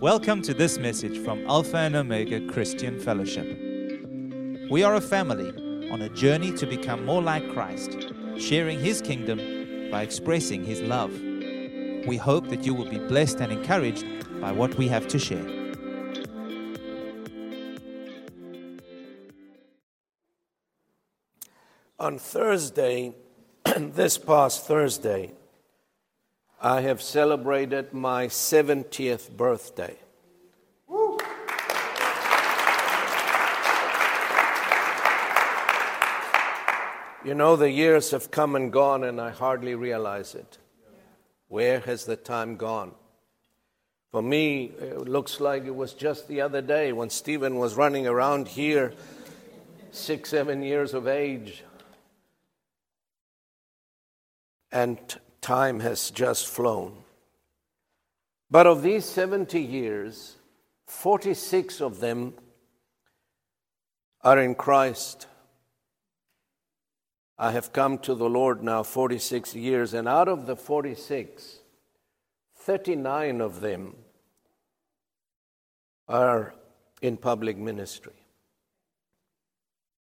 Welcome to this message from Alpha and Omega Christian Fellowship. We are a family on a journey to become more like Christ, sharing His kingdom by expressing His love. We hope that you will be blessed and encouraged by what we have to share. On Thursday, this past Thursday, I have celebrated my 70th birthday. You know, the years have come and gone, and I hardly realize it. Where has the time gone? For me, it looks like it was just the other day when Stephen was running around here, six, seven years of age. And time has just flown. But of these 70 years, 46 of them are in Christ. I have come to the Lord now 46 years, and out of the 46, 39 of them are in public ministry.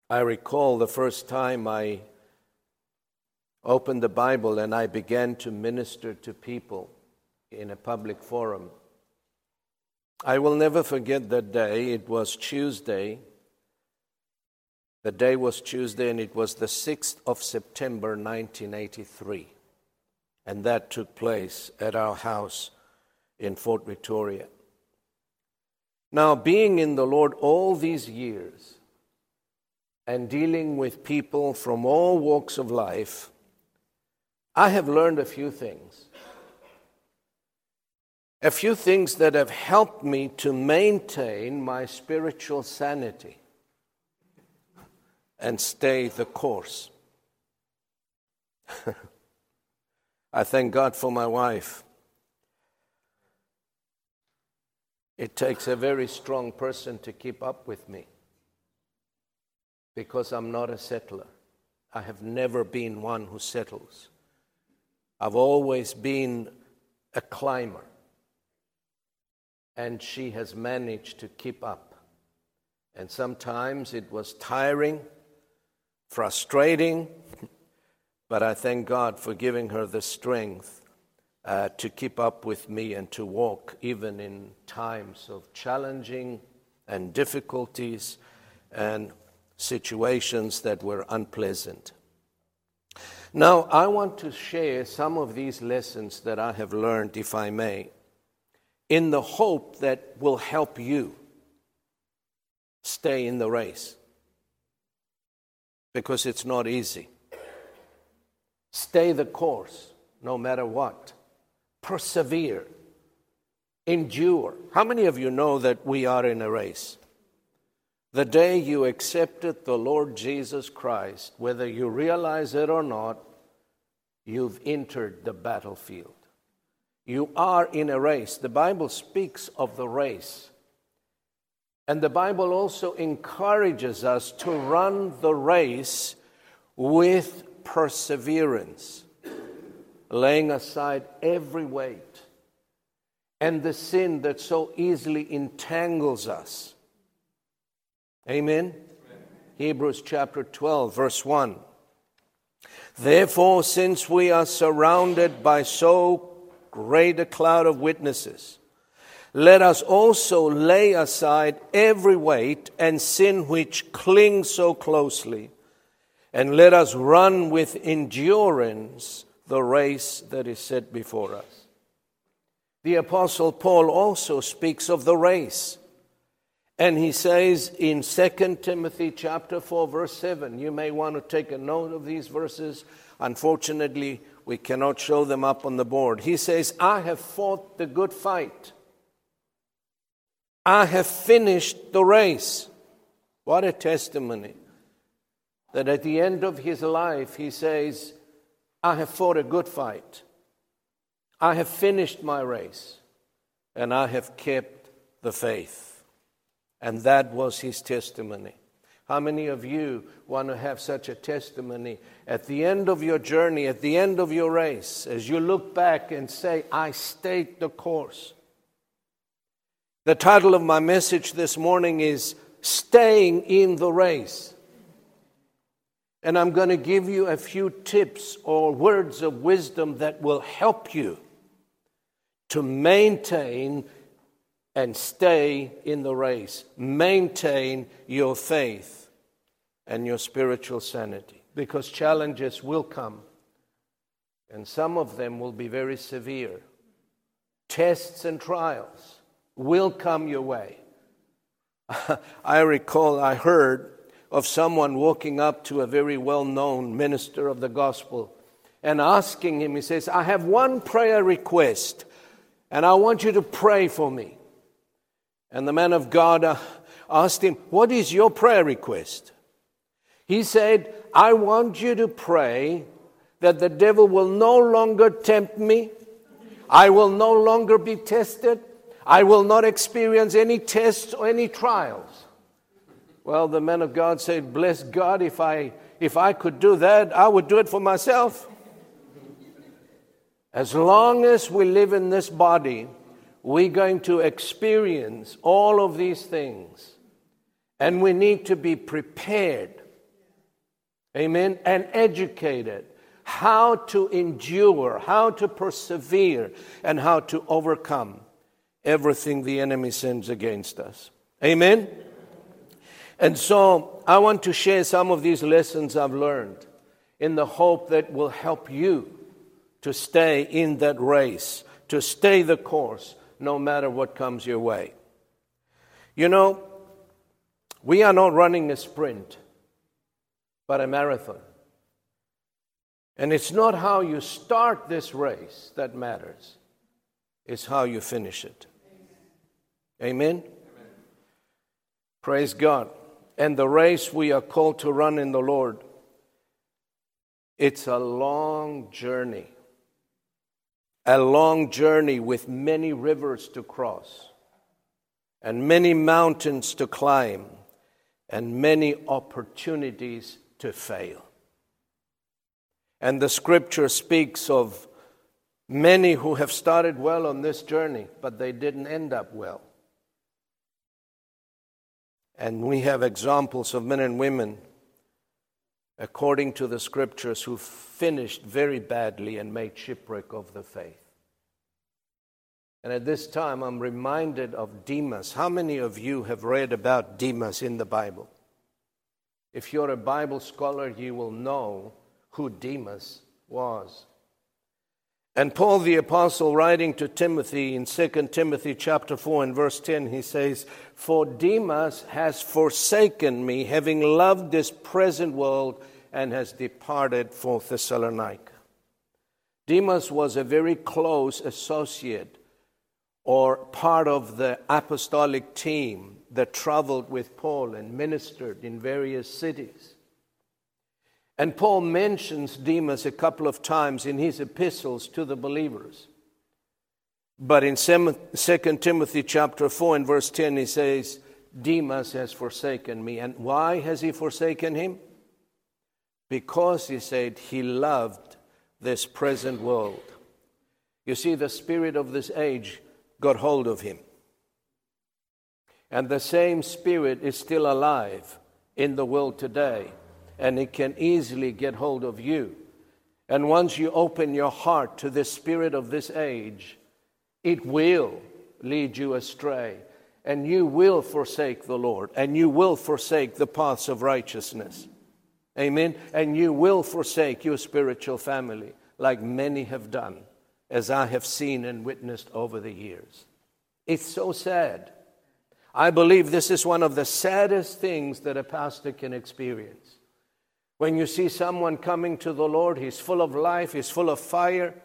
I recall the first time I opened the Bible and I began to minister to people in a public forum. I will never forget that day. It was Tuesday. The day was Tuesday, and it was the 6th of September 1983. And that took place at our house in Fort Victoria. Now, being in the Lord all these years and dealing with people from all walks of life, I have learned a few things. A few things that have helped me to maintain my spiritual sanity and stay the course. I thank God for my wife. It takes a very strong person to keep up with me because I'm not a settler. I have never been one who settles. I've always been a climber, and she has managed to keep up. And sometimes it was tiring, frustrating, but I thank God for giving her the strength uh, to keep up with me and to walk even in times of challenging and difficulties and situations that were unpleasant. Now, I want to share some of these lessons that I have learned, if I may, in the hope that will help you stay in the race. Because it's not easy. Stay the course, no matter what. Persevere. Endure. How many of you know that we are in a race? The day you accepted the Lord Jesus Christ, whether you realize it or not, you've entered the battlefield. You are in a race. The Bible speaks of the race. And the Bible also encourages us to run the race with perseverance, laying aside every weight and the sin that so easily entangles us Amen? Hebrews chapter 12, verse 1. Therefore, since we are surrounded by so great a cloud of witnesses, let us also lay aside every weight and sin which clings so closely, and let us run with endurance the race that is set before us. The Apostle Paul also speaks of the race. And he says in 2 Timothy chapter 4 verse 7, you may want to take a note of these verses. Unfortunately, we cannot show them up on the board. He says, "I have fought the good fight. I have finished the race." What a testimony. That at the end of his life he says, "I have fought a good fight. I have finished my race, and I have kept the faith." And that was his testimony. How many of you want to have such a testimony at the end of your journey, at the end of your race, as you look back and say, I stayed the course? The title of my message this morning is Staying in the Race. And I'm going to give you a few tips or words of wisdom that will help you to maintain and stay in the race. Maintain your faith and your spiritual sanity because challenges will come, and some of them will be very severe. Tests and trials will come your way. I recall I heard of someone walking up to a very well known minister of the gospel and asking him, he says, I have one prayer request, and I want you to pray for me. And the man of God uh, asked him, What is your prayer request? He said, I want you to pray that the devil will no longer tempt me. I will no longer be tested. I will not experience any tests or any trials. Well, the man of God said, Bless God, if I, if I could do that, I would do it for myself. As long as we live in this body, we're going to experience all of these things. And we need to be prepared, amen, and educated how to endure, how to persevere, and how to overcome everything the enemy sends against us. Amen? And so I want to share some of these lessons I've learned in the hope that will help you to stay in that race, to stay the course, no matter what comes your way. You know, we are not running a sprint, but a marathon. And it's not how you start this race that matters, it's how you finish it. Amen? Amen? Praise God. And the race we are called to run in the Lord, it's a long journey a long journey with many rivers to cross, and many mountains to climb, and many opportunities to fail. And the scripture speaks of many who have started well on this journey, but they didn't end up well. And we have examples of men and women, according to the scriptures, who finished very badly and made shipwreck of the faith. And at this time, I'm reminded of Demas. How many of you have read about Demas in the Bible? If you're a Bible scholar, you will know who Demas was. And Paul the apostle writing to Timothy in 2 Timothy chapter 4 and verse 10 he says for Demas has forsaken me having loved this present world and has departed for Thessalonica. Demas was a very close associate or part of the apostolic team that traveled with Paul and ministered in various cities. And Paul mentions Demas a couple of times in his epistles to the believers. But in 2 Timothy chapter 4 and verse 10 he says, Demas has forsaken me. And why has he forsaken him? Because he said he loved this present world. You see, the spirit of this age got hold of him. And the same spirit is still alive in the world today, and it can easily get hold of you. And once you open your heart to the spirit of this age, it will lead you astray, and you will forsake the Lord, and you will forsake the paths of righteousness. Amen. And you will forsake your spiritual family, like many have done as I have seen and witnessed over the years. It's so sad. I believe this is one of the saddest things that a pastor can experience. When you see someone coming to the Lord, he's full of life, he's full of fire,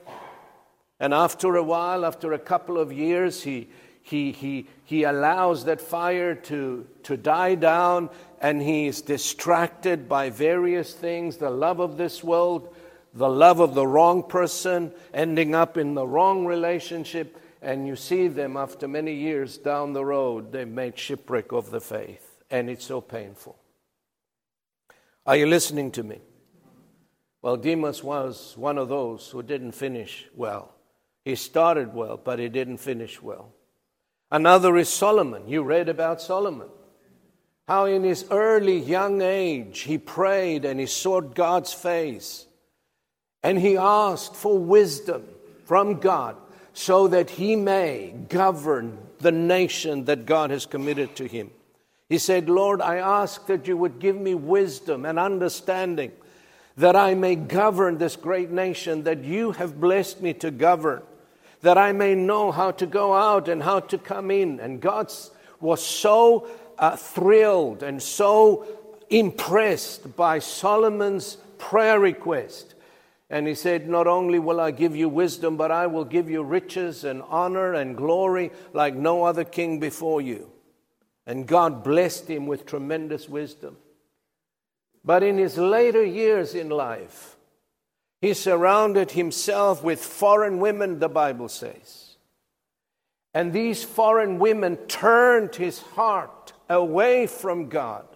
and after a while, after a couple of years, he, he, he, he allows that fire to, to die down and he's distracted by various things the love of this world, the love of the wrong person, ending up in the wrong relationship, and you see them after many years down the road, they made shipwreck of the faith, and it's so painful. Are you listening to me? Well, Demas was one of those who didn't finish well. He started well, but he didn't finish well. Another is Solomon. You read about Solomon. How in his early young age he prayed and he sought God's face. And he asked for wisdom from God so that he may govern the nation that God has committed to him. He said, Lord, I ask that you would give me wisdom and understanding that I may govern this great nation that you have blessed me to govern, that I may know how to go out and how to come in. And God was so uh, thrilled and so impressed by Solomon's prayer request. And he said, Not only will I give you wisdom, but I will give you riches and honor and glory like no other king before you. And God blessed him with tremendous wisdom. But in his later years in life, he surrounded himself with foreign women, the Bible says. And these foreign women turned his heart away from God,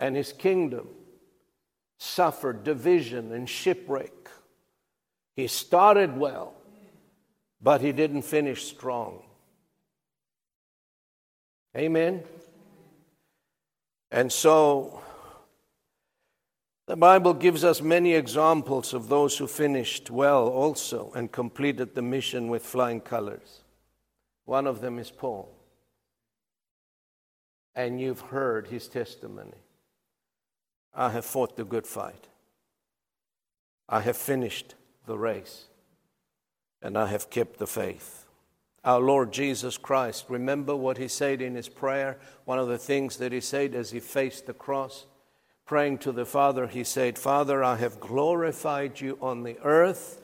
and his kingdom suffered division and shipwreck. He started well, but he didn't finish strong. Amen. And so the Bible gives us many examples of those who finished well also and completed the mission with flying colors. One of them is Paul. And you've heard his testimony. I have fought the good fight. I have finished the race. And I have kept the faith our Lord Jesus Christ. Remember what he said in his prayer? One of the things that he said as he faced the cross, praying to the Father, he said, Father, I have glorified you on the earth.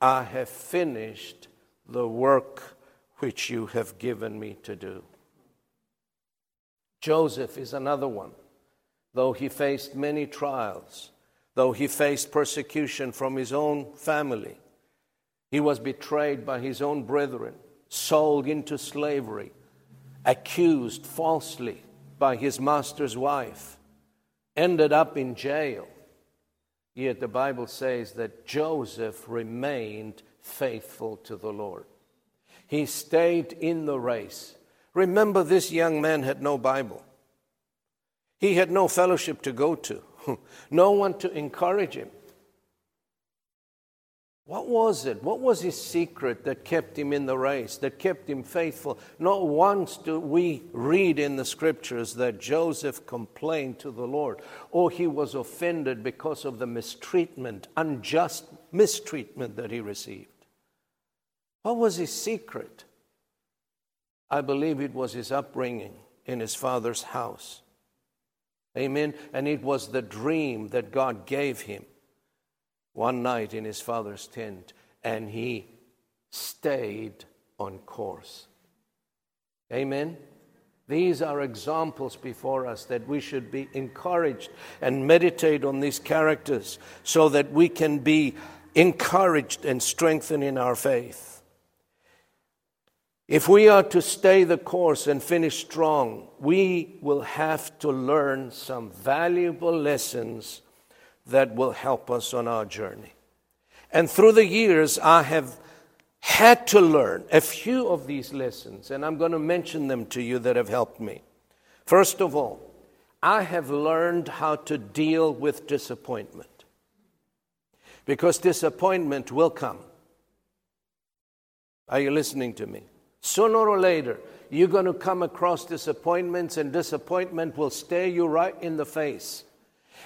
I have finished the work which you have given me to do. Joseph is another one. Though he faced many trials, though he faced persecution from his own family, he was betrayed by his own brethren, sold into slavery, accused falsely by his master's wife, ended up in jail. Yet the Bible says that Joseph remained faithful to the Lord. He stayed in the race. Remember, this young man had no Bible. He had no fellowship to go to, no one to encourage him. What was it? What was his secret that kept him in the race, that kept him faithful? Not once do we read in the scriptures that Joseph complained to the Lord or he was offended because of the mistreatment, unjust mistreatment that he received. What was his secret? I believe it was his upbringing in his father's house. Amen. And it was the dream that God gave him one night in his father's tent, and he stayed on course. Amen. These are examples before us that we should be encouraged and meditate on these characters so that we can be encouraged and strengthened in our faith. If we are to stay the course and finish strong, we will have to learn some valuable lessons that will help us on our journey. And through the years, I have had to learn a few of these lessons, and I'm going to mention them to you that have helped me. First of all, I have learned how to deal with disappointment. Because disappointment will come. Are you listening to me? Sooner or later, you're going to come across disappointments, and disappointment will stare you right in the face.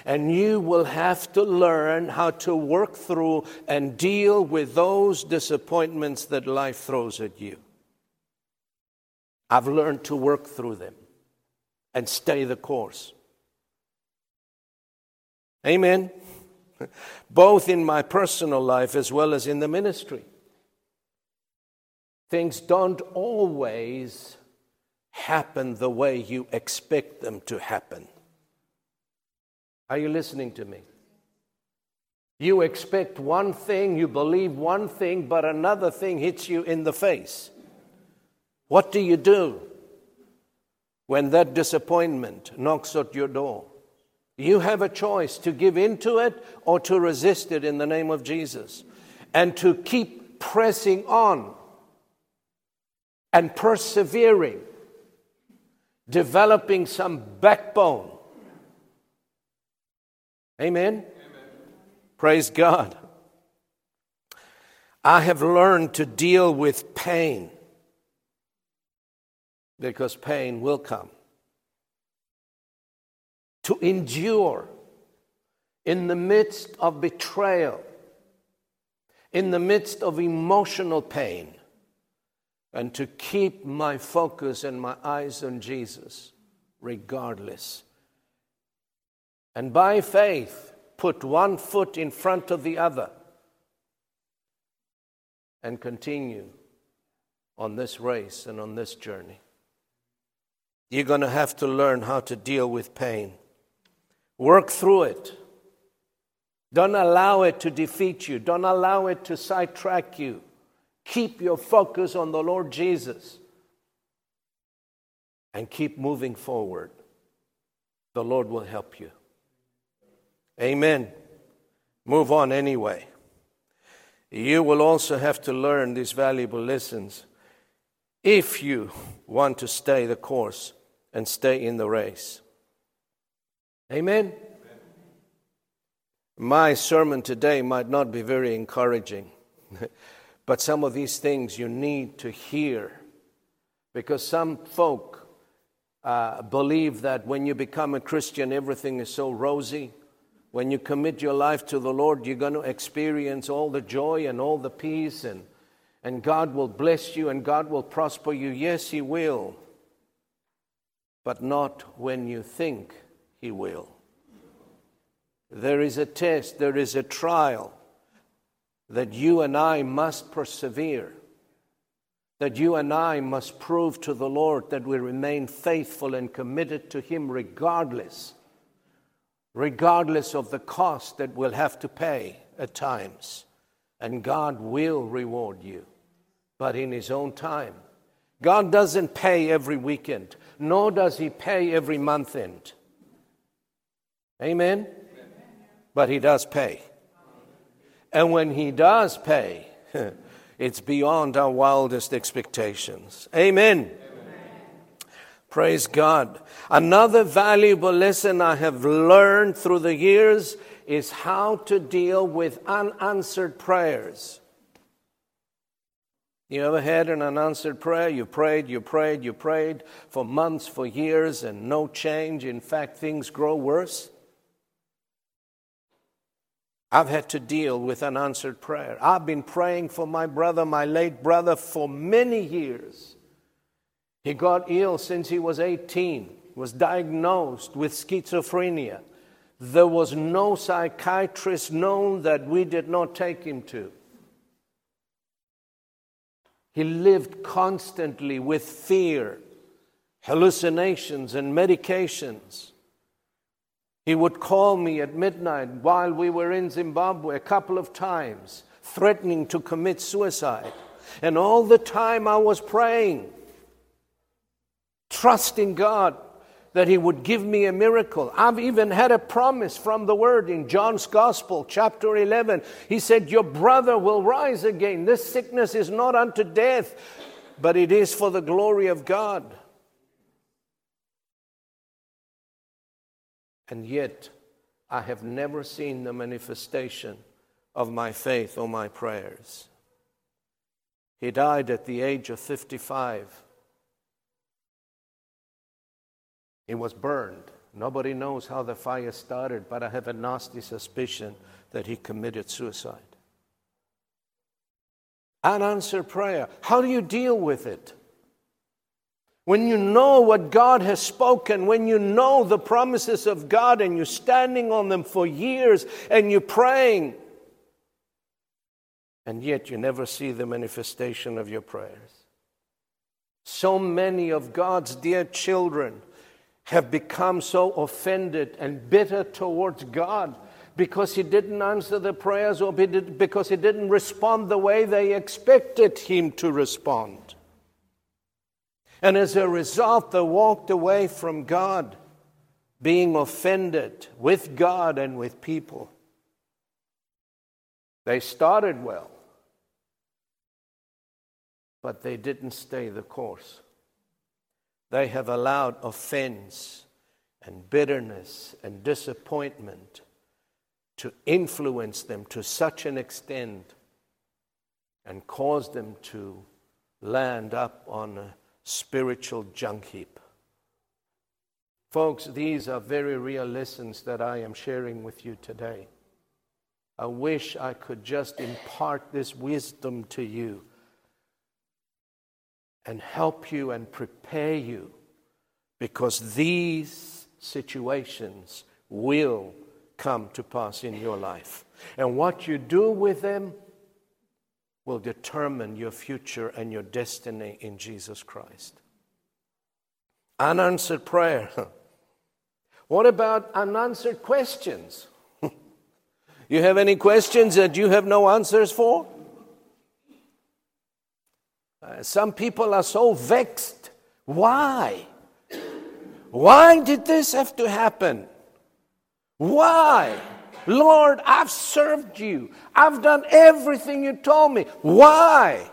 And you will have to learn how to work through and deal with those disappointments that life throws at you. I've learned to work through them and stay the course. Amen. Both in my personal life as well as in the ministry. Things don't always happen the way you expect them to happen. Are you listening to me? You expect one thing, you believe one thing, but another thing hits you in the face. What do you do when that disappointment knocks at your door? You have a choice to give into it or to resist it in the name of Jesus and to keep pressing on. and persevering, developing some backbone. Amen? Amen? Praise God. I have learned to deal with pain because pain will come. To endure in the midst of betrayal, in the midst of emotional pain, and to keep my focus and my eyes on Jesus regardless. And by faith, put one foot in front of the other and continue on this race and on this journey. You're going to have to learn how to deal with pain. Work through it. Don't allow it to defeat you. Don't allow it to sidetrack you. Keep your focus on the Lord Jesus and keep moving forward. The Lord will help you. Amen. Move on anyway. You will also have to learn these valuable lessons if you want to stay the course and stay in the race. Amen? My sermon today might not be very encouraging, but some of these things you need to hear because some folk uh, believe that when you become a Christian, everything is so rosy. When you commit your life to the Lord, you're going to experience all the joy and all the peace, and, and God will bless you and God will prosper you. Yes, He will but not when you think He will. There is a test, there is a trial that you and I must persevere, that you and I must prove to the Lord that we remain faithful and committed to Him regardless, regardless of the cost that we'll have to pay at times. And God will reward you, but in His own time. God doesn't pay every weekend nor does he pay every month end. Amen? But he does pay. And when he does pay, it's beyond our wildest expectations. Amen. Praise God. Another valuable lesson I have learned through the years is how to deal with unanswered prayers. You ever had an unanswered prayer? You prayed, you prayed, you prayed for months, for years, and no change. In fact, things grow worse. I've had to deal with unanswered prayer. I've been praying for my brother, my late brother, for many years. He got ill since he was 18, was diagnosed with schizophrenia. There was no psychiatrist known that we did not take him to. He lived constantly with fear, hallucinations, and medications. He would call me at midnight while we were in Zimbabwe a couple of times, threatening to commit suicide. And all the time I was praying, trusting God that he would give me a miracle. I've even had a promise from the word in John's Gospel, chapter 11. He said, Your brother will rise again. This sickness is not unto death, but it is for the glory of God. And yet, I have never seen the manifestation of my faith or my prayers. He died at the age of 55. It was burned. Nobody knows how the fire started, but I have a nasty suspicion that he committed suicide. Unanswered prayer. How do you deal with it? When you know what God has spoken, when you know the promises of God and you're standing on them for years and you're praying, and yet you never see the manifestation of your prayers. So many of God's dear children have become so offended and bitter towards God because He didn't answer the prayers or because He didn't respond the way they expected Him to respond. And as a result, they walked away from God, being offended with God and with people. They started well, but they didn't stay the course. They have allowed offense and bitterness and disappointment to influence them to such an extent and cause them to land up on a spiritual junk heap. Folks, these are very real lessons that I am sharing with you today. I wish I could just impart this wisdom to you and help you and prepare you because these situations will come to pass in your life. And what you do with them will determine your future and your destiny in Jesus Christ. Unanswered prayer. What about unanswered questions? you have any questions that you have no answers for? Uh, some people are so vexed. Why? Why did this have to happen? Why? Lord, I've served you. I've done everything you told me. Why?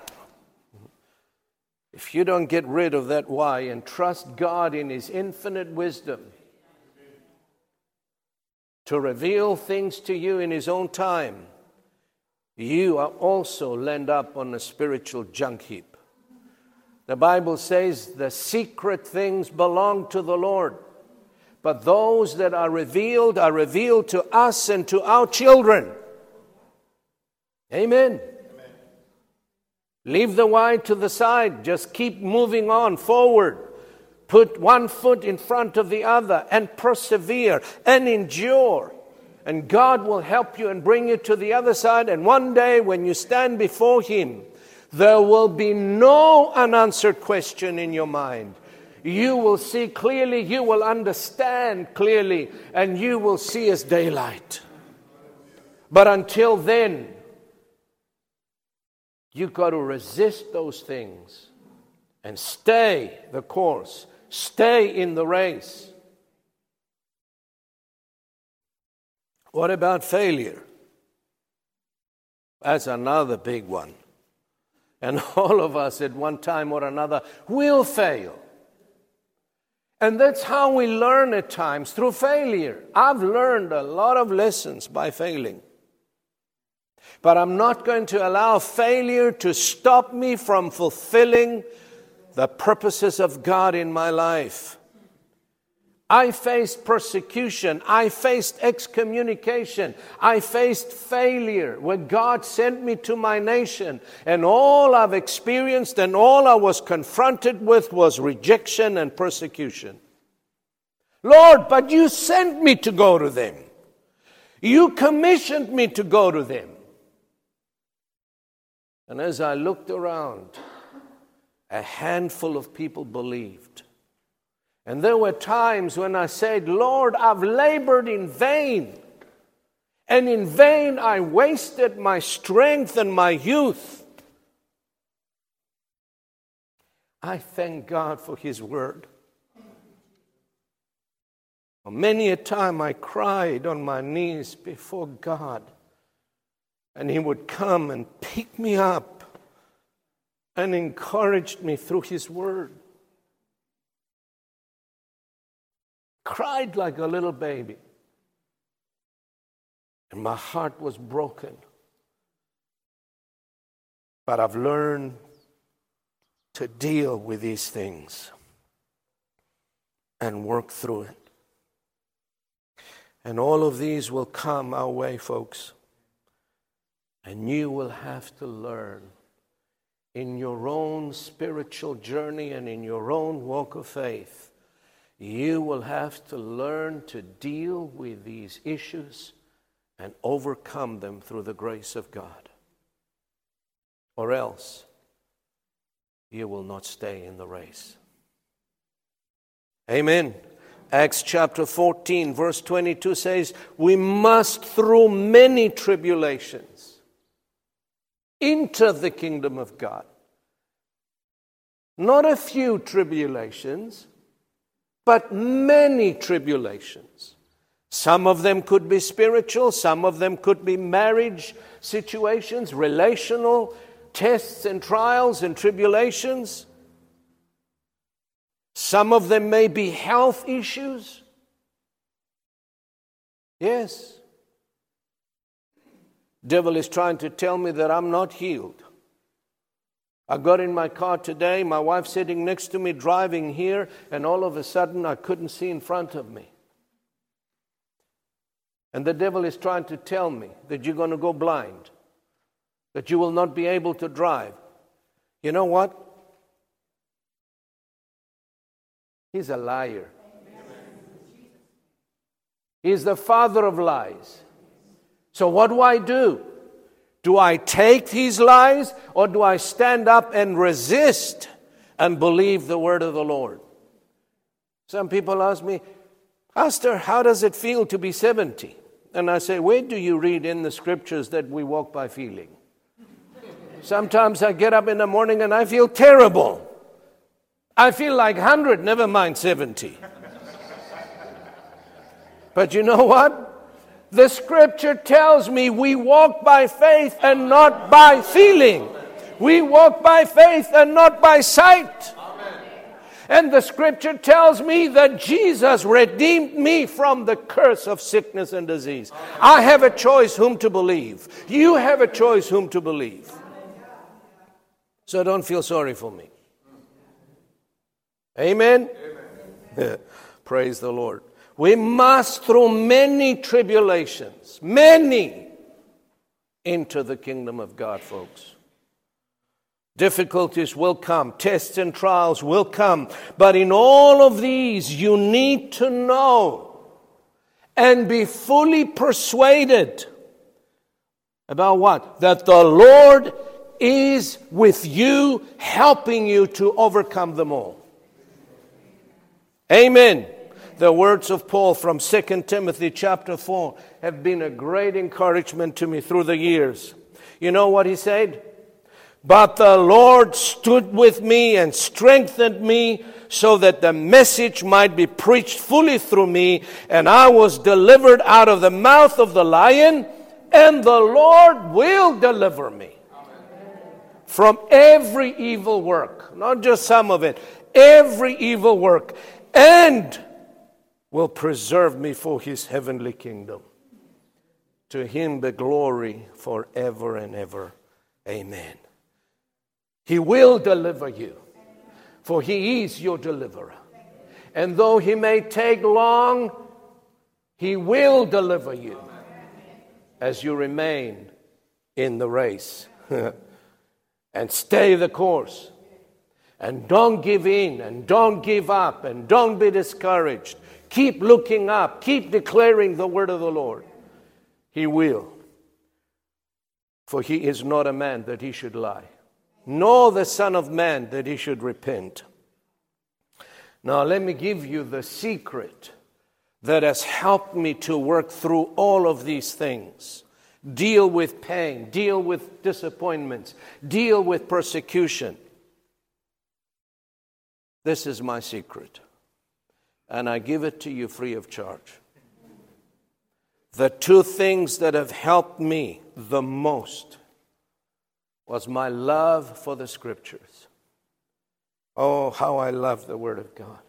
If you don't get rid of that why and trust God in His infinite wisdom to reveal things to you in His own time, you are also land up on a spiritual junk heap. The Bible says the secret things belong to the Lord. But those that are revealed are revealed to us and to our children. Amen. Amen. Leave the why to the side. Just keep moving on forward. Put one foot in front of the other and persevere and endure. And God will help you and bring you to the other side. And one day, when you stand before Him, there will be no unanswered question in your mind you will see clearly, you will understand clearly, and you will see as daylight. But until then, you've got to resist those things and stay the course, stay in the race. What about failure? That's another big one. And all of us at one time or another will fail. And that's how we learn at times through failure. I've learned a lot of lessons by failing. But I'm not going to allow failure to stop me from fulfilling the purposes of God in my life. I faced persecution. I faced excommunication. I faced failure when God sent me to my nation. And all I've experienced and all I was confronted with was rejection and persecution. Lord, but you sent me to go to them. You commissioned me to go to them. And as I looked around, a handful of people believed. And there were times when I said, Lord, I've labored in vain. And in vain I wasted my strength and my youth. I thank God for His word. Many a time I cried on my knees before God, and He would come and pick me up and encouraged me through His word. Cried like a little baby. And my heart was broken. But I've learned to deal with these things and work through it. And all of these will come our way, folks. And you will have to learn in your own spiritual journey and in your own walk of faith you will have to learn to deal with these issues and overcome them through the grace of God. Or else, you will not stay in the race. Amen. Acts chapter 14, verse 22 says, We must, through many tribulations, enter the kingdom of God. Not a few tribulations but many tribulations. Some of them could be spiritual, some of them could be marriage situations, relational tests and trials and tribulations. Some of them may be health issues. Yes. Devil is trying to tell me that I'm not healed. I got in my car today, my wife sitting next to me driving here, and all of a sudden I couldn't see in front of me. And the devil is trying to tell me that you're going to go blind, that you will not be able to drive. You know what? He's a liar. He's the father of lies. So, what do I do? Do I take these lies or do I stand up and resist and believe the word of the Lord? Some people ask me, Pastor, how does it feel to be 70? And I say, Where do you read in the scriptures that we walk by feeling? Sometimes I get up in the morning and I feel terrible. I feel like 100, never mind 70. but you know what? The scripture tells me we walk by faith and not by feeling. We walk by faith and not by sight. And the scripture tells me that Jesus redeemed me from the curse of sickness and disease. I have a choice whom to believe. You have a choice whom to believe. So don't feel sorry for me. Amen? Amen. Praise the Lord. We must, through many tribulations, many, into the kingdom of God, folks. Difficulties will come, tests and trials will come, but in all of these, you need to know and be fully persuaded about what? That the Lord is with you, helping you to overcome them all. Amen the words of Paul from 2 Timothy chapter 4 have been a great encouragement to me through the years. You know what he said? But the Lord stood with me and strengthened me so that the message might be preached fully through me, and I was delivered out of the mouth of the lion, and the Lord will deliver me from every evil work, not just some of it, every evil work. And will preserve me for his heavenly kingdom. To him the glory forever and ever. Amen. He will deliver you, for he is your deliverer. And though he may take long, he will deliver you as you remain in the race. and stay the course. And don't give in and don't give up and don't be discouraged. Keep looking up. Keep declaring the word of the Lord. He will. For he is not a man that he should lie, nor the Son of Man that he should repent. Now, let me give you the secret that has helped me to work through all of these things deal with pain, deal with disappointments, deal with persecution. This is my secret and I give it to you free of charge. The two things that have helped me the most was my love for the scriptures. Oh, how I love the Word of God.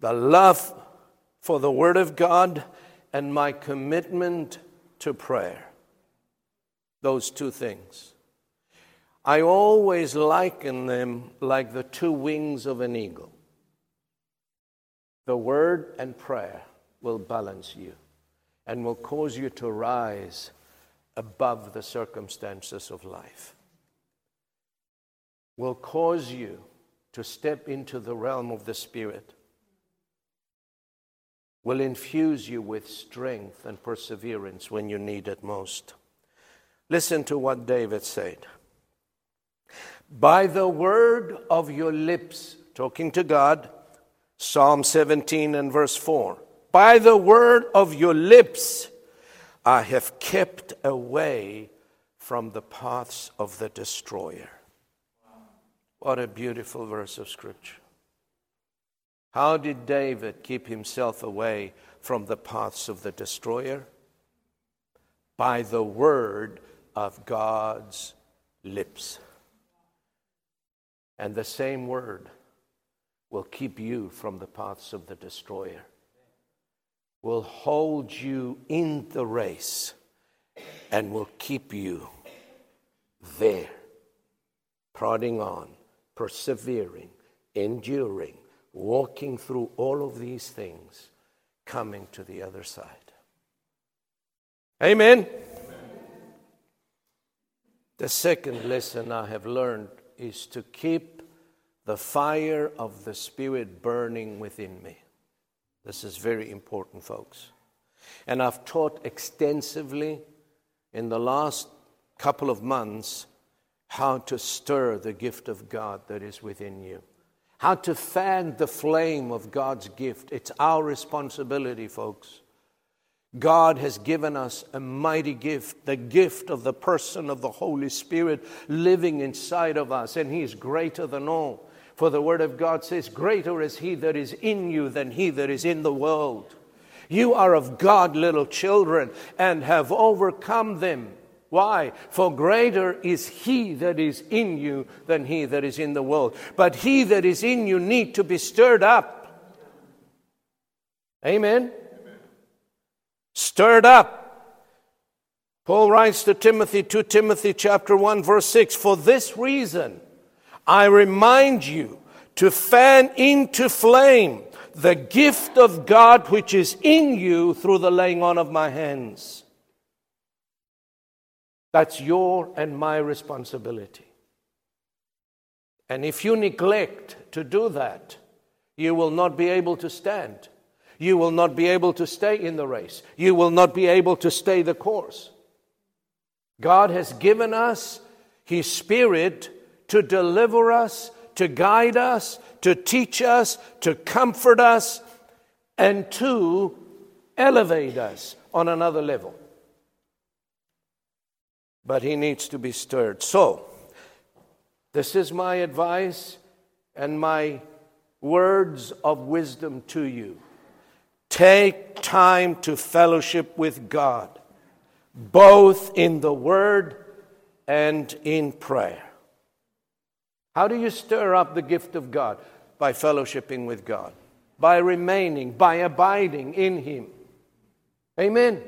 The love for the Word of God and my commitment to prayer. Those two things. I always liken them like the two wings of an eagle. The word and prayer will balance you and will cause you to rise above the circumstances of life, will cause you to step into the realm of the Spirit, will infuse you with strength and perseverance when you need it most. Listen to what David said. By the word of your lips, talking to God, Psalm 17 and verse 4. By the word of your lips, I have kept away from the paths of the destroyer. What a beautiful verse of Scripture. How did David keep himself away from the paths of the destroyer? By the word of God's lips. And the same word will keep you from the paths of the destroyer, will hold you in the race, and will keep you there, prodding on, persevering, enduring, walking through all of these things, coming to the other side. Amen. The second lesson I have learned is to keep the fire of the Spirit burning within me. This is very important, folks. And I've taught extensively in the last couple of months how to stir the gift of God that is within you, how to fan the flame of God's gift. It's our responsibility, folks. God has given us a mighty gift, the gift of the person of the Holy Spirit living inside of us, and He is greater than all. For the Word of God says, Greater is He that is in you than He that is in the world. You are of God, little children, and have overcome them. Why? For greater is He that is in you than He that is in the world. But He that is in you need to be stirred up. Amen stirred up. Paul writes to Timothy, 2 Timothy chapter 1 verse 6, for this reason I remind you to fan into flame the gift of God which is in you through the laying on of my hands. That's your and my responsibility. And if you neglect to do that, you will not be able to stand. You will not be able to stay in the race. You will not be able to stay the course. God has given us His Spirit to deliver us, to guide us, to teach us, to comfort us, and to elevate us on another level. But He needs to be stirred. So, this is my advice and my words of wisdom to you. Take time to fellowship with God, both in the Word and in prayer. How do you stir up the gift of God? By fellowshipping with God, by remaining, by abiding in Him. Amen. Amen.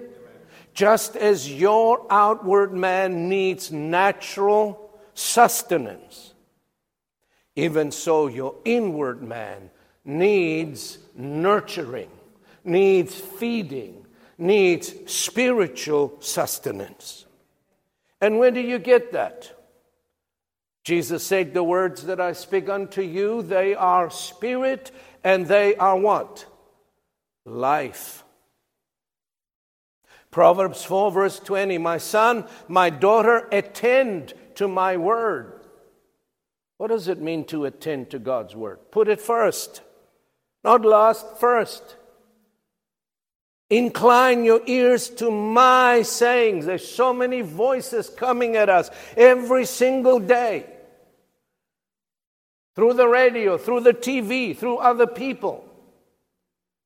Just as your outward man needs natural sustenance, even so your inward man needs nurturing needs feeding, needs spiritual sustenance. And when do you get that? Jesus said, The words that I speak unto you, they are spirit and they are what? Life. Proverbs 4, verse 20 My son, my daughter, attend to my word. What does it mean to attend to God's word? Put it first, not last, first. Incline your ears to my sayings. There's so many voices coming at us every single day through the radio, through the TV, through other people.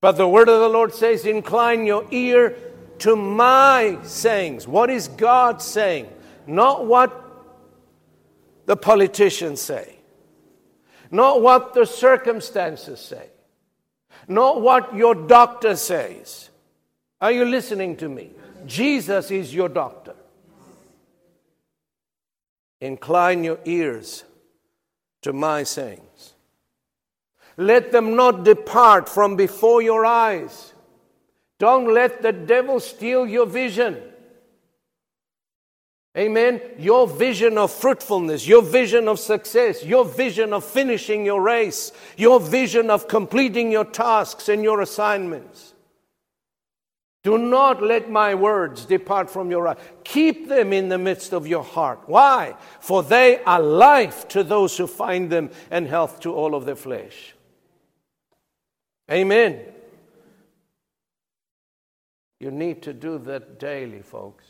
But the word of the Lord says, Incline your ear to my sayings. What is God saying? Not what the politicians say, not what the circumstances say, not what your doctor says are you listening to me? Jesus is your doctor. Incline your ears to my sayings. Let them not depart from before your eyes. Don't let the devil steal your vision. Amen. Your vision of fruitfulness, your vision of success, your vision of finishing your race, your vision of completing your tasks and your assignments. Do not let my words depart from your heart. Keep them in the midst of your heart. Why? For they are life to those who find them and health to all of their flesh. Amen. You need to do that daily, folks.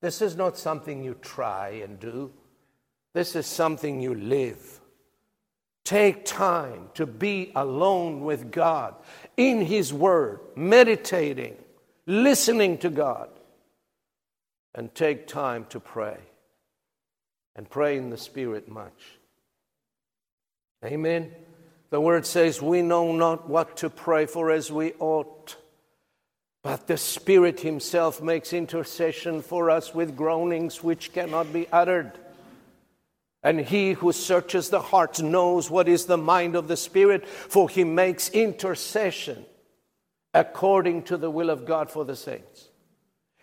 This is not something you try and do, this is something you live. Take time to be alone with God in His Word, meditating listening to God. and take time to pray and pray in the Spirit much. Amen. The word says, We know not what to pray for as we ought, but the Spirit Himself makes intercession for us with groanings which cannot be uttered. And he who searches the heart knows what is the mind of the Spirit, for he makes intercession according to the will of God for the saints.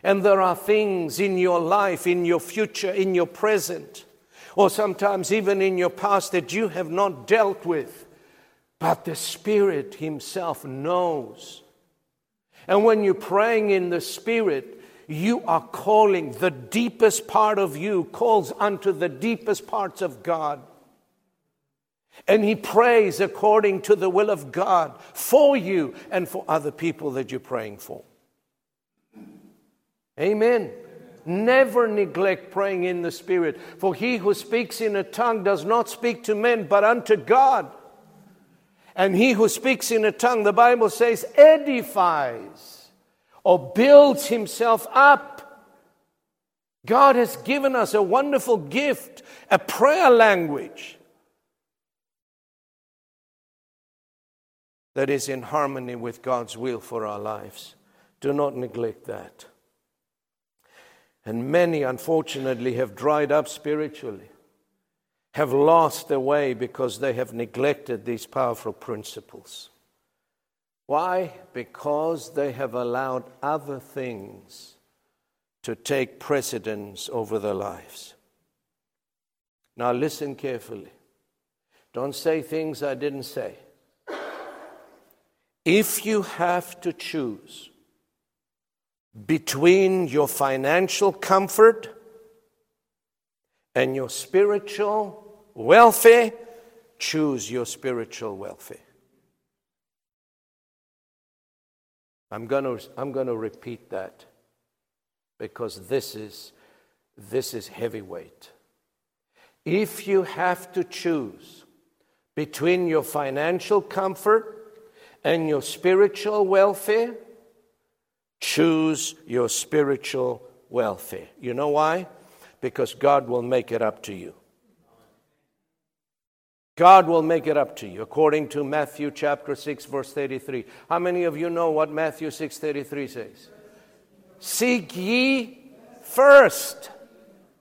And there are things in your life, in your future, in your present, or sometimes even in your past that you have not dealt with, but the Spirit Himself knows. And when you're praying in the Spirit, you are calling the deepest part of you, calls unto the deepest parts of God. And he prays according to the will of God for you and for other people that you're praying for. Amen. Never neglect praying in the Spirit, for he who speaks in a tongue does not speak to men, but unto God. And he who speaks in a tongue, the Bible says, edifies or builds himself up. God has given us a wonderful gift, a prayer language that is in harmony with God's will for our lives. Do not neglect that. And many, unfortunately, have dried up spiritually, have lost their way because they have neglected these powerful principles. Why? Because they have allowed other things to take precedence over their lives. Now, listen carefully. Don't say things I didn't say. If you have to choose between your financial comfort and your spiritual welfare, choose your spiritual welfare. I'm going to, I'm going to repeat that because this is, this is heavyweight. If you have to choose between your financial comfort and your spiritual welfare, Choose your spiritual welfare. You know why? Because God will make it up to you. God will make it up to you according to Matthew chapter 6 verse 33. How many of you know what Matthew 6:33 says? Seek ye first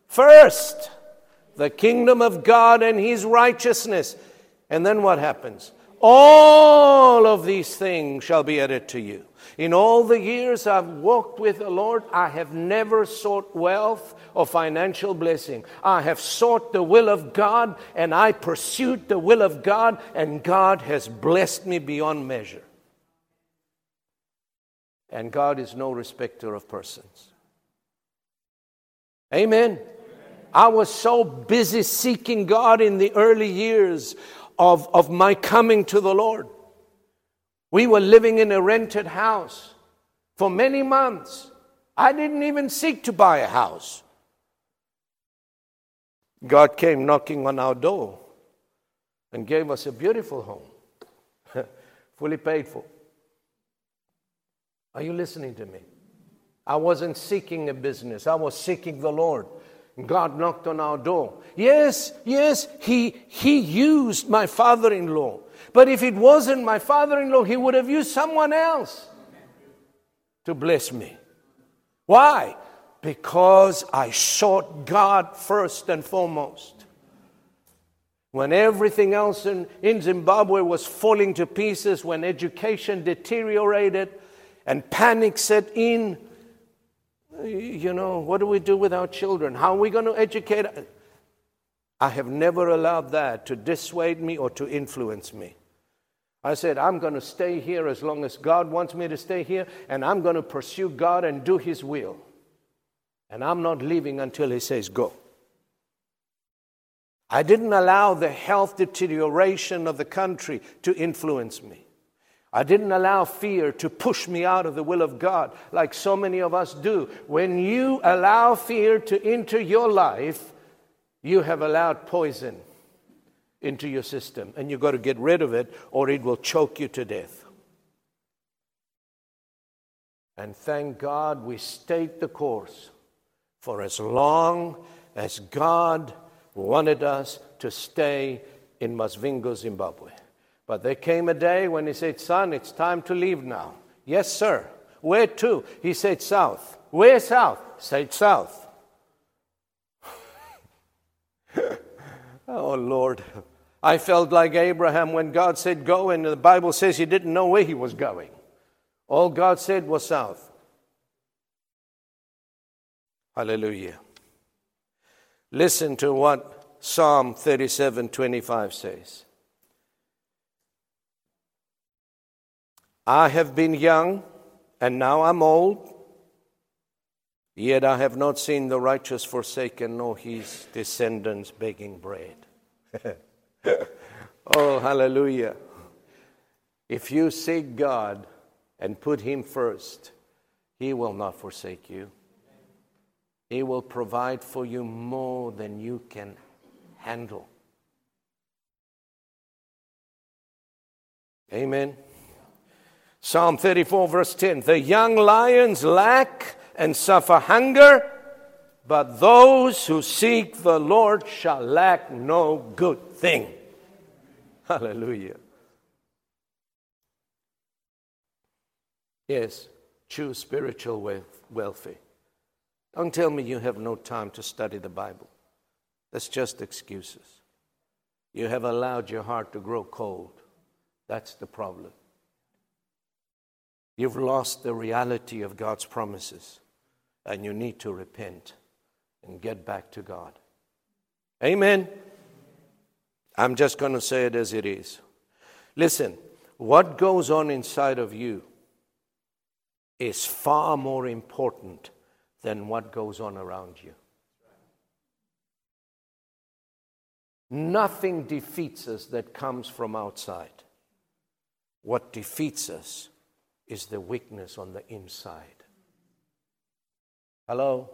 first the kingdom of God and his righteousness. And then what happens? All of these things shall be added to you. In all the years I've walked with the Lord, I have never sought wealth or financial blessing. I have sought the will of God and I pursued the will of God, and God has blessed me beyond measure. And God is no respecter of persons. Amen. I was so busy seeking God in the early years of, of my coming to the Lord we were living in a rented house for many months. I didn't even seek to buy a house. God came knocking on our door and gave us a beautiful home, fully paid for. Are you listening to me? I wasn't seeking a business, I was seeking the Lord. God knocked on our door. Yes, yes, he, he used my father in law but if it wasn't my father in law, he would have used someone else to bless me. Why? Because I sought God first and foremost. When everything else in, in Zimbabwe was falling to pieces, when education deteriorated and panic set in, you know, what do we do with our children? How are we going to educate? I have never allowed that to dissuade me or to influence me. I said, I'm going to stay here as long as God wants me to stay here, and I'm going to pursue God and do His will. And I'm not leaving until He says, Go. I didn't allow the health deterioration of the country to influence me. I didn't allow fear to push me out of the will of God like so many of us do. When you allow fear to enter your life, you have allowed poison into your system, and you've got to get rid of it, or it will choke you to death. And thank God we stayed the course for as long as God wanted us to stay in Masvingo, Zimbabwe. But there came a day when he said, Son, it's time to leave now. Yes, sir. Where to? He said, South. Where south? Said south. oh, Lord. I felt like Abraham when God said go, and the Bible says he didn't know where he was going. All God said was south. Hallelujah. Listen to what Psalm 37 25 says. I have been young, and now I'm old, yet I have not seen the righteous forsaken, nor his descendants begging bread. oh, hallelujah. If you seek God and put Him first, He will not forsake you. He will provide for you more than you can handle. Amen. Psalm 34, verse 10 The young lions lack and suffer hunger, but those who seek the Lord shall lack no good thing. Hallelujah. Yes, choose spiritual welfare. Don't tell me you have no time to study the Bible. That's just excuses. You have allowed your heart to grow cold. That's the problem. You've lost the reality of God's promises, and you need to repent and get back to God. Amen. I'm just going to say it as it is. Listen, what goes on inside of you is far more important than what goes on around you. Nothing defeats us that comes from outside. What defeats us is the weakness on the inside. Hello?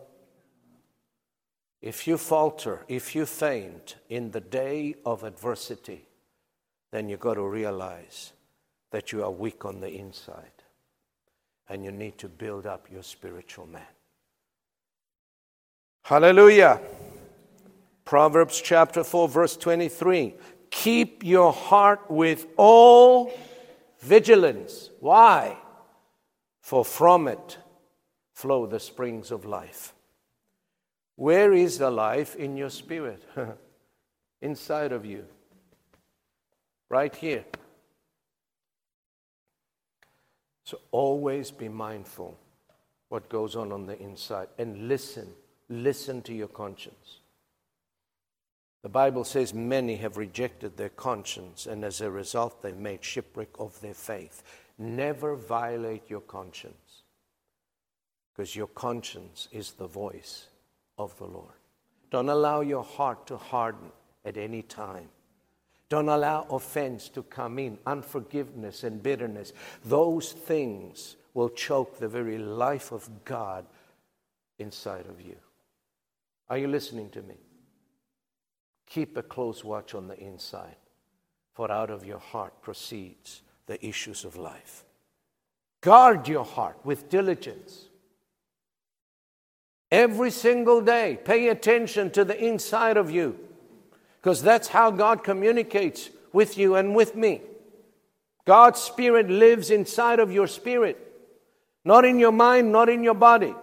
If you falter, if you faint in the day of adversity, then you've got to realize that you are weak on the inside and you need to build up your spiritual man. Hallelujah. Proverbs chapter 4, verse 23. Keep your heart with all vigilance. Why? For from it flow the springs of life. Where is the life in your spirit? Inside of you. Right here. So always be mindful what goes on on the inside and listen. Listen to your conscience. The Bible says many have rejected their conscience, and as a result, they've made shipwreck of their faith. Never violate your conscience, because your conscience is the voice of the Lord. Don't allow your heart to harden at any time. Don't allow offense to come in, unforgiveness and bitterness. Those things will choke the very life of God inside of you. Are you listening to me? Keep a close watch on the inside, for out of your heart proceeds the issues of life. Guard your heart with diligence. Every single day, pay attention to the inside of you because that's how God communicates with you and with me. God's Spirit lives inside of your spirit, not in your mind, not in your body.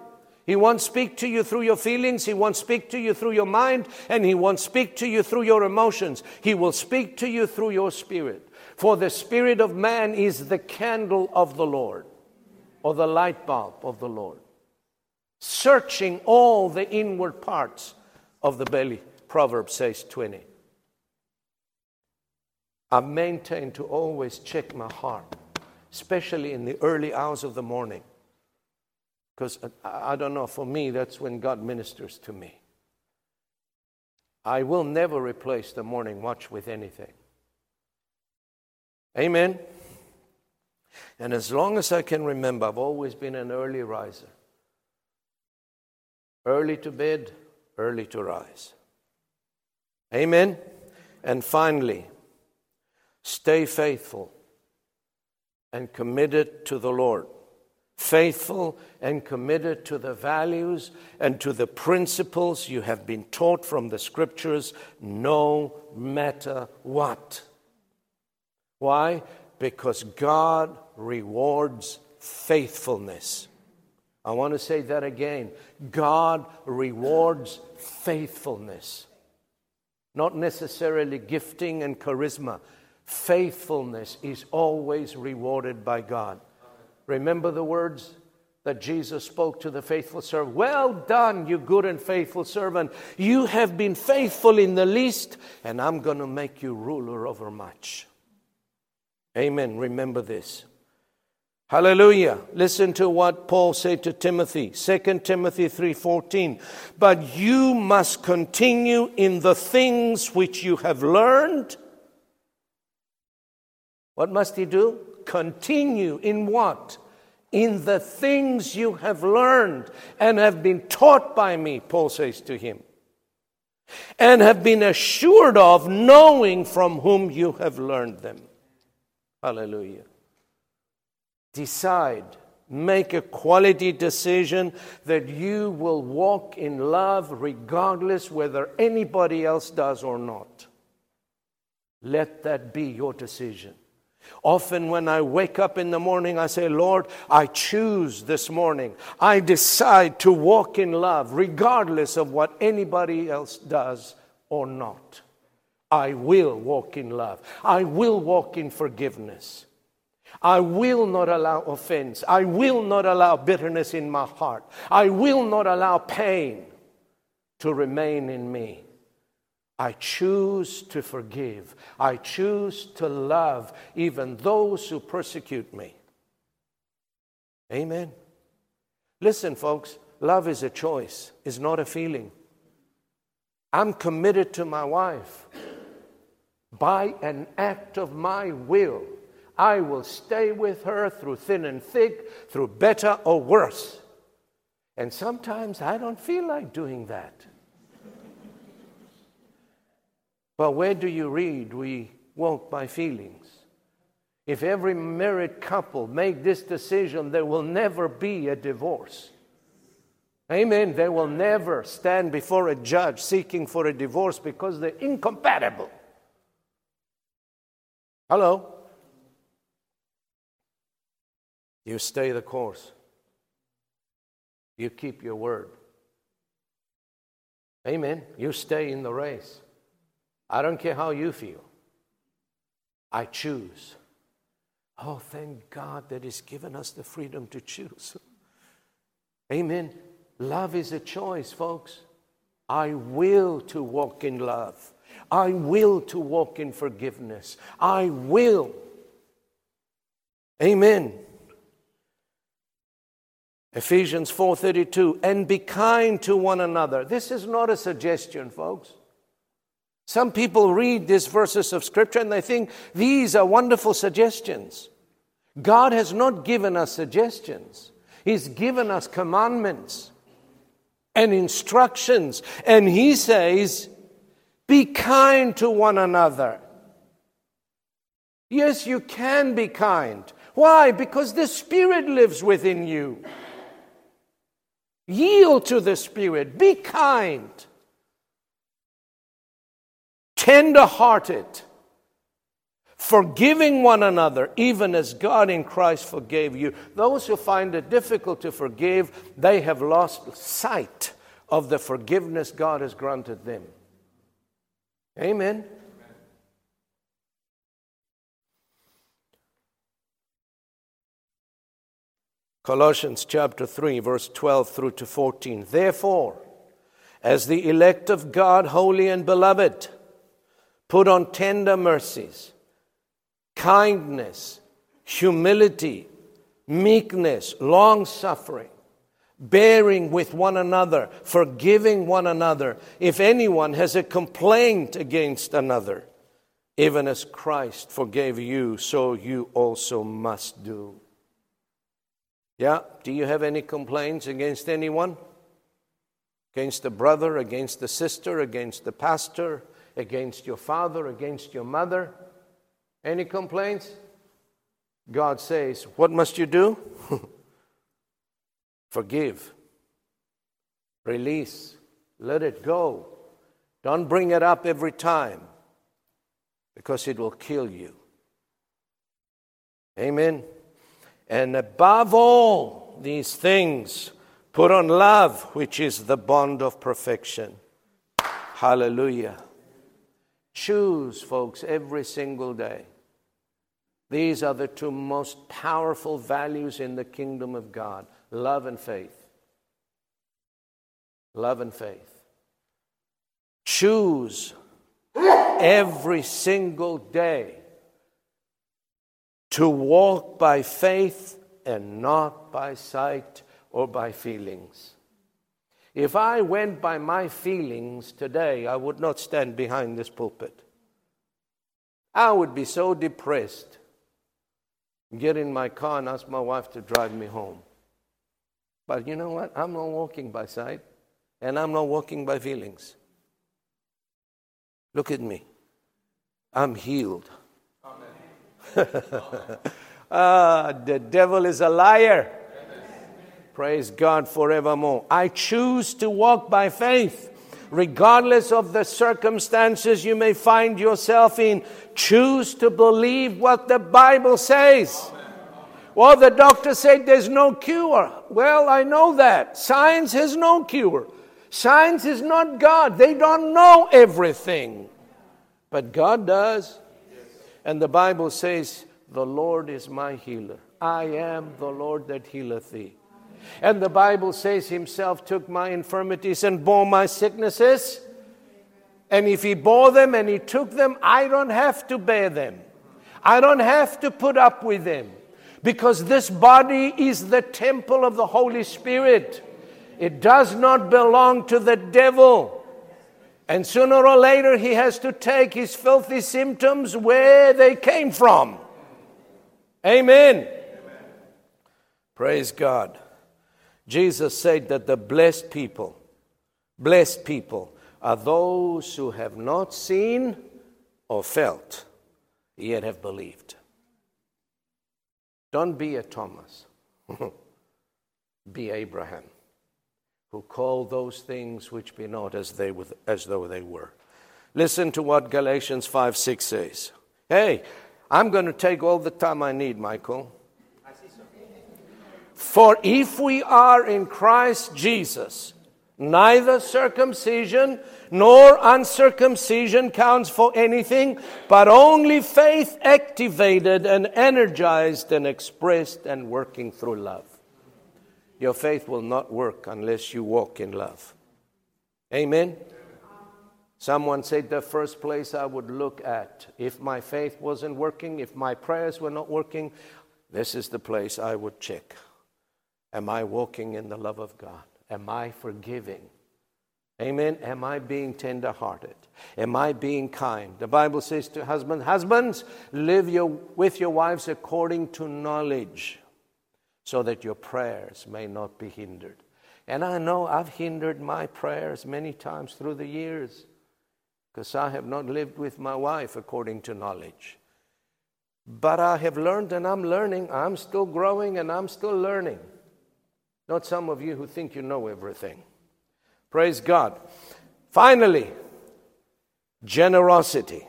He won't speak to you through your feelings. He won't speak to you through your mind. And He won't speak to you through your emotions. He will speak to you through your spirit. For the spirit of man is the candle of the Lord, or the light bulb of the Lord searching all the inward parts of the belly. Proverbs says 20. I maintain to always check my heart, especially in the early hours of the morning. Because uh, I don't know, for me, that's when God ministers to me. I will never replace the morning watch with anything. Amen. And as long as I can remember, I've always been an early riser. Early to bed, early to rise. Amen. And finally, stay faithful and committed to the Lord. Faithful and committed to the values and to the principles you have been taught from the scriptures, no matter what. Why? Because God rewards faithfulness. I want to say that again. God rewards faithfulness, not necessarily gifting and charisma. Faithfulness is always rewarded by God. Remember the words that Jesus spoke to the faithful servant Well done, you good and faithful servant. You have been faithful in the least, and I'm going to make you ruler over much. Amen. Remember this. Hallelujah. Listen to what Paul said to Timothy, 2 Timothy 3:14. But you must continue in the things which you have learned. What must he do? Continue in what? In the things you have learned and have been taught by me, Paul says to him, and have been assured of, knowing from whom you have learned them. Hallelujah. Decide, make a quality decision that you will walk in love regardless whether anybody else does or not. Let that be your decision. Often, when I wake up in the morning, I say, Lord, I choose this morning. I decide to walk in love, regardless of what anybody else does or not. I will walk in love. I will walk in forgiveness. I will not allow offense. I will not allow bitterness in my heart. I will not allow pain to remain in me. I choose to forgive. I choose to love even those who persecute me. Amen. Listen, folks, love is a choice, it's not a feeling. I'm committed to my wife. By an act of my will, I will stay with her through thin and thick, through better or worse. And sometimes I don't feel like doing that. But where do you read we walk by feelings? If every married couple make this decision, there will never be a divorce. Amen. They will never stand before a judge seeking for a divorce because they're incompatible. Hello? You stay the course. You keep your word. Amen. You stay in the race. I don't care how you feel. I choose. Oh, thank God that He's given us the freedom to choose. Amen. Love is a choice, folks. I will to walk in love. I will to walk in forgiveness. I will. Amen. Ephesians 4:32 and be kind to one another. This is not a suggestion, folks. Some people read these verses of Scripture and they think these are wonderful suggestions. God has not given us suggestions, He's given us commandments and instructions. And He says, Be kind to one another. Yes, you can be kind. Why? Because the Spirit lives within you. Yield to the Spirit. Be kind tender hearted, forgiving one another, even as God in Christ forgave you. Those who find it difficult to forgive, they have lost sight of the forgiveness God has granted them. Amen. Colossians chapter 3, verse 12 through to 14. Therefore, as the elect of God, holy and beloved, Put on tender mercies, kindness, humility, meekness, long suffering, bearing with one another, forgiving one another, if anyone has a complaint against another. Even as Christ forgave you, so you also must do. Yeah, do you have any complaints against anyone? Against the brother, against the sister, against the pastor, against your father, against your mother. Any complaints? God says, What must you do? Forgive. Release. Let it go. Don't bring it up every time because it will kill you. Amen. And above all these things, put on love, which is the bond of perfection. Hallelujah. Choose, folks, every single day. These are the two most powerful values in the kingdom of God love and faith. Love and faith. Choose every single day to walk by faith and not by sight or by feelings. If I went by my feelings today, I would not stand behind this pulpit. I would be so depressed. Get in my car and ask my wife to drive me home. But you know what? I'm not walking by sight and I'm not walking by feelings. Look at me. I'm healed. Amen. ah, the devil is a liar. Praise God forevermore. I choose to walk by faith, regardless of the circumstances you may find yourself in. Choose to believe what the Bible says. Well, the doctor said there's no cure. Well, I know that. Science has no cure. Science is not God. They don't know everything. But God does. And the Bible says, The Lord is my healer. I am the Lord that healeth thee. And the Bible says, Himself took my infirmities and bore my sicknesses. And if He bore them and He took them, I don't have to bear them. I don't have to put up with them. Because this body is the temple of the Holy Spirit. It does not belong to the devil. And sooner or later, he has to take his filthy symptoms where they came from. Amen. Amen. Praise God. Jesus said that the blessed people, blessed people, are those who have not seen or felt, yet have believed. Don't be a Thomas, be Abraham who called those things which be not as, they as though they were. Listen to what Galatians 5 6 says. Hey, I'm going to take all the time I need, Michael. For if we are in Christ Jesus, neither circumcision nor uncircumcision counts for anything, but only faith activated and energized and expressed and working through love your faith will not work unless you walk in love. Amen? Someone said the first place I would look at if my faith wasn't working, if my prayers were not working, this is the place I would check. Am I walking in the love of God? Am I forgiving? Amen. Am I being tenderhearted? Am I being kind? The Bible says to husbands, Husbands, live your, with your wives according to knowledge so that your prayers may not be hindered. And I know I've hindered my prayers many times through the years because I have not lived with my wife according to knowledge. But I have learned and I'm learning. I'm still growing and I'm still learning. Not some of you who think you know everything. Praise God. Finally, generosity.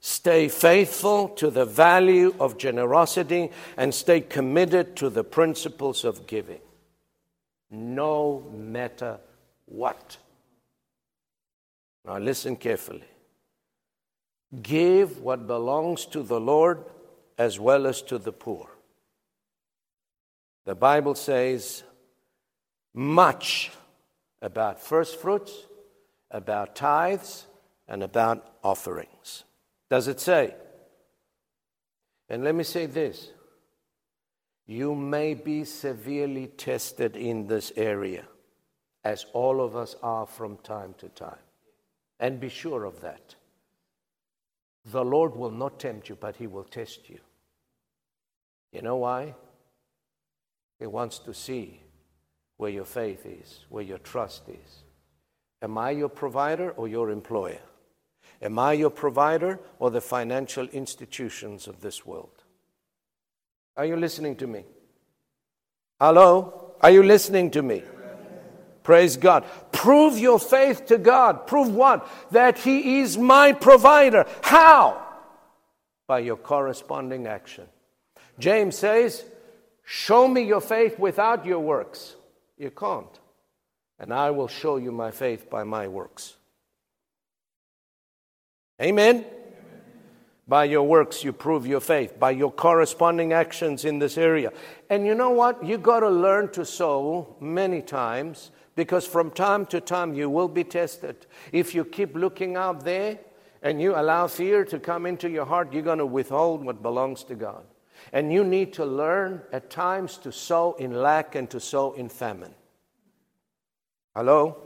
Stay faithful to the value of generosity and stay committed to the principles of giving, no matter what. Now, listen carefully. Give what belongs to the Lord as well as to the poor. The Bible says much about first fruits, about tithes, and about offerings. Does it say? And let me say this you may be severely tested in this area, as all of us are from time to time. And be sure of that. The Lord will not tempt you, but He will test you. You know why? He wants to see where your faith is, where your trust is. Am I your provider or your employer? Am I your provider or the financial institutions of this world? Are you listening to me? Hello? Are you listening to me? Praise God. Prove your faith to God. Prove what? That He is my provider. How? By your corresponding action. James says, Show me your faith without your works. You can't. And I will show you my faith by my works. Amen? By your works, you prove your faith, by your corresponding actions in this area. And you know what? You've got to learn to sow many times because from time to time you will be tested. If you keep looking out there and you allow fear to come into your heart, you're going to withhold what belongs to God. And you need to learn at times to sow in lack and to sow in famine. Hello?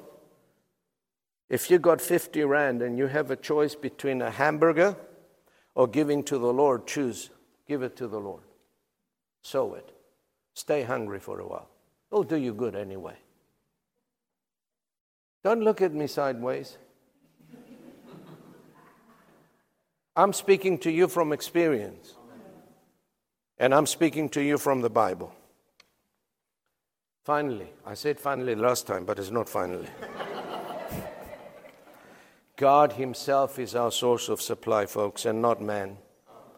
If you got 50 Rand and you have a choice between a hamburger or giving to the Lord, choose. Give it to the Lord. Sow it. Stay hungry for a while. It'll do you good anyway. Don't look at me sideways. I'm speaking to you from experience. And I'm speaking to you from the Bible. Finally, I said finally last time, but it's not finally. God Himself is our source of supply, folks, and not man.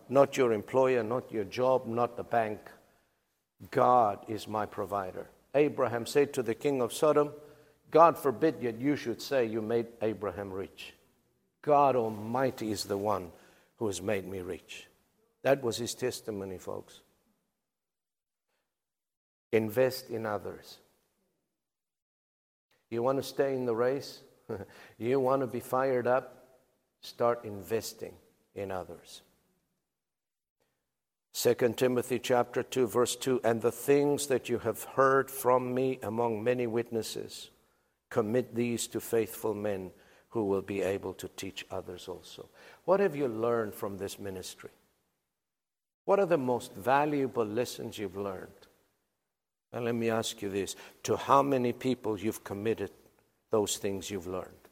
Not your employer, not your job, not the bank. God is my provider. Abraham said to the king of Sodom, God forbid yet you should say you made Abraham rich. God Almighty is the one who has made me rich. That was his testimony, folks. Invest in others. You want to stay in the race? you want to be fired up? Start investing in others. 2 Timothy chapter 2 verse 2 and the things that you have heard from me among many witnesses commit these to faithful men who will be able to teach others also. What have you learned from this ministry? What are the most valuable lessons you've learned? And let me ask you this to how many people you've committed those things you've learned.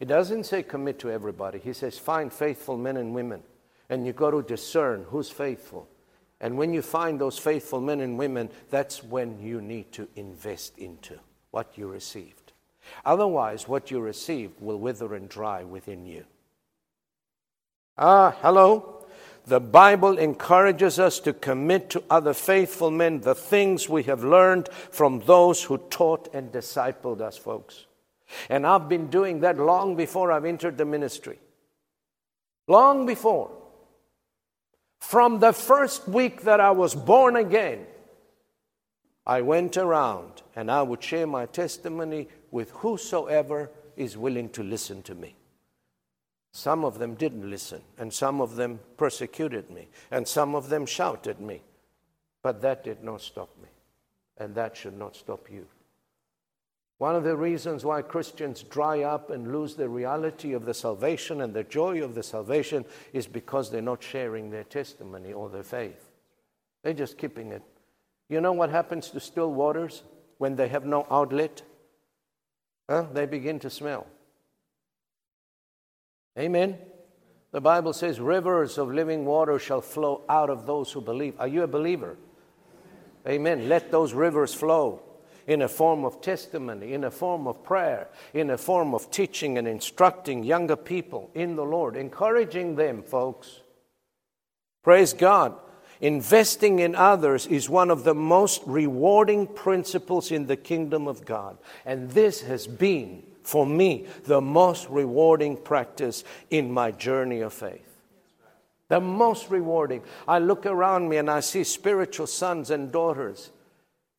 It doesn't say commit to everybody. He says find faithful men and women. And you've got to discern who's faithful. And when you find those faithful men and women, that's when you need to invest into what you received. Otherwise, what you received will wither and dry within you. Ah, hello? The Bible encourages us to commit to other faithful men the things we have learned from those who taught and discipled us, folks. And I've been doing that long before I've entered the ministry. Long before. From the first week that I was born again, I went around and I would share my testimony with whosoever is willing to listen to me. Some of them didn't listen, and some of them persecuted me, and some of them shouted me. But that did not stop me, and that should not stop you. One of the reasons why Christians dry up and lose the reality of the salvation and the joy of the salvation is because they're not sharing their testimony or their faith. They're just keeping it. You know what happens to still waters when they have no outlet? Huh? They begin to smell. Amen. The Bible says, Rivers of living water shall flow out of those who believe. Are you a believer? Amen. Let those rivers flow in a form of testimony, in a form of prayer, in a form of teaching and instructing younger people in the Lord, encouraging them, folks. Praise God. Investing in others is one of the most rewarding principles in the kingdom of God. And this has been, for me, the most rewarding practice in my journey of faith. The most rewarding. I look around me and I see spiritual sons and daughters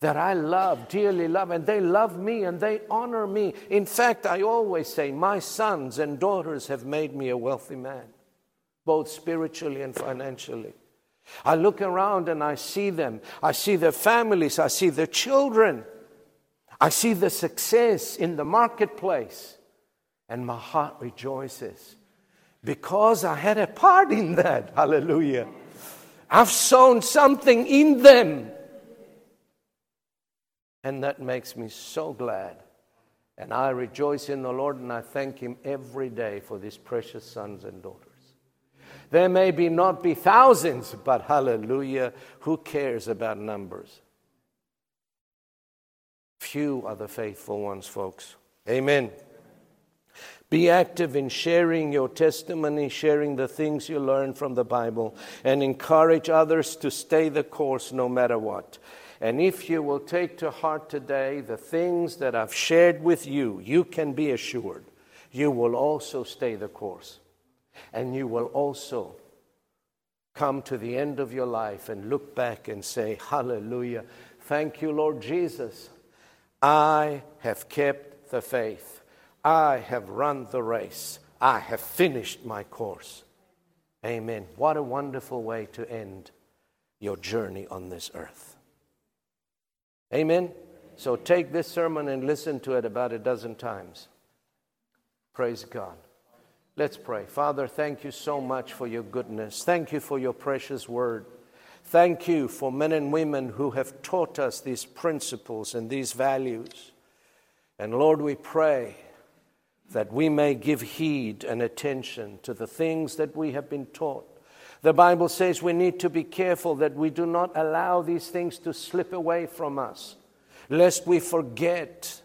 that I love, dearly love, and they love me and they honor me. In fact, I always say, my sons and daughters have made me a wealthy man, both spiritually and financially. I look around and I see them. I see their families. I see their children. I see the success in the marketplace. And my heart rejoices because I had a part in that. Hallelujah. I've sown something in them. And that makes me so glad. And I rejoice in the Lord and I thank Him every day for these precious sons and daughters. There may be not be thousands, but hallelujah, who cares about numbers? Few are the faithful ones, folks. Amen. Be active in sharing your testimony, sharing the things you learn from the Bible, and encourage others to stay the course no matter what. And if you will take to heart today the things that I've shared with you, you can be assured you will also stay the course. And you will also come to the end of your life and look back and say, Hallelujah. Thank you, Lord Jesus. I have kept the faith. I have run the race. I have finished my course. Amen. What a wonderful way to end your journey on this earth. Amen. So take this sermon and listen to it about a dozen times. Praise God. Let's pray. Father, thank you so much for your goodness. Thank you for your precious word. Thank you for men and women who have taught us these principles and these values. And Lord, we pray that we may give heed and attention to the things that we have been taught. The Bible says we need to be careful that we do not allow these things to slip away from us, lest we forget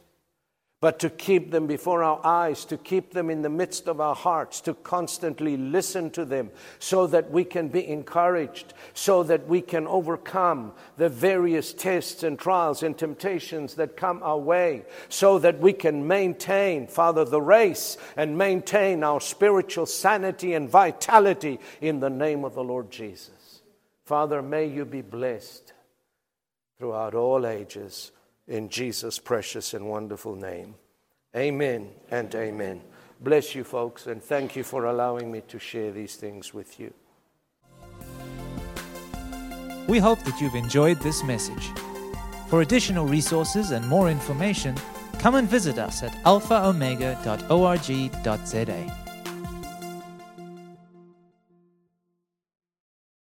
but to keep them before our eyes, to keep them in the midst of our hearts, to constantly listen to them so that we can be encouraged, so that we can overcome the various tests and trials and temptations that come our way, so that we can maintain, Father, the race and maintain our spiritual sanity and vitality in the name of the Lord Jesus. Father, may you be blessed throughout all ages in Jesus' precious and wonderful name. Amen and amen. Bless you, folks, and thank you for allowing me to share these things with you. We hope that you've enjoyed this message. For additional resources and more information, come and visit us at alphaomega.org.za.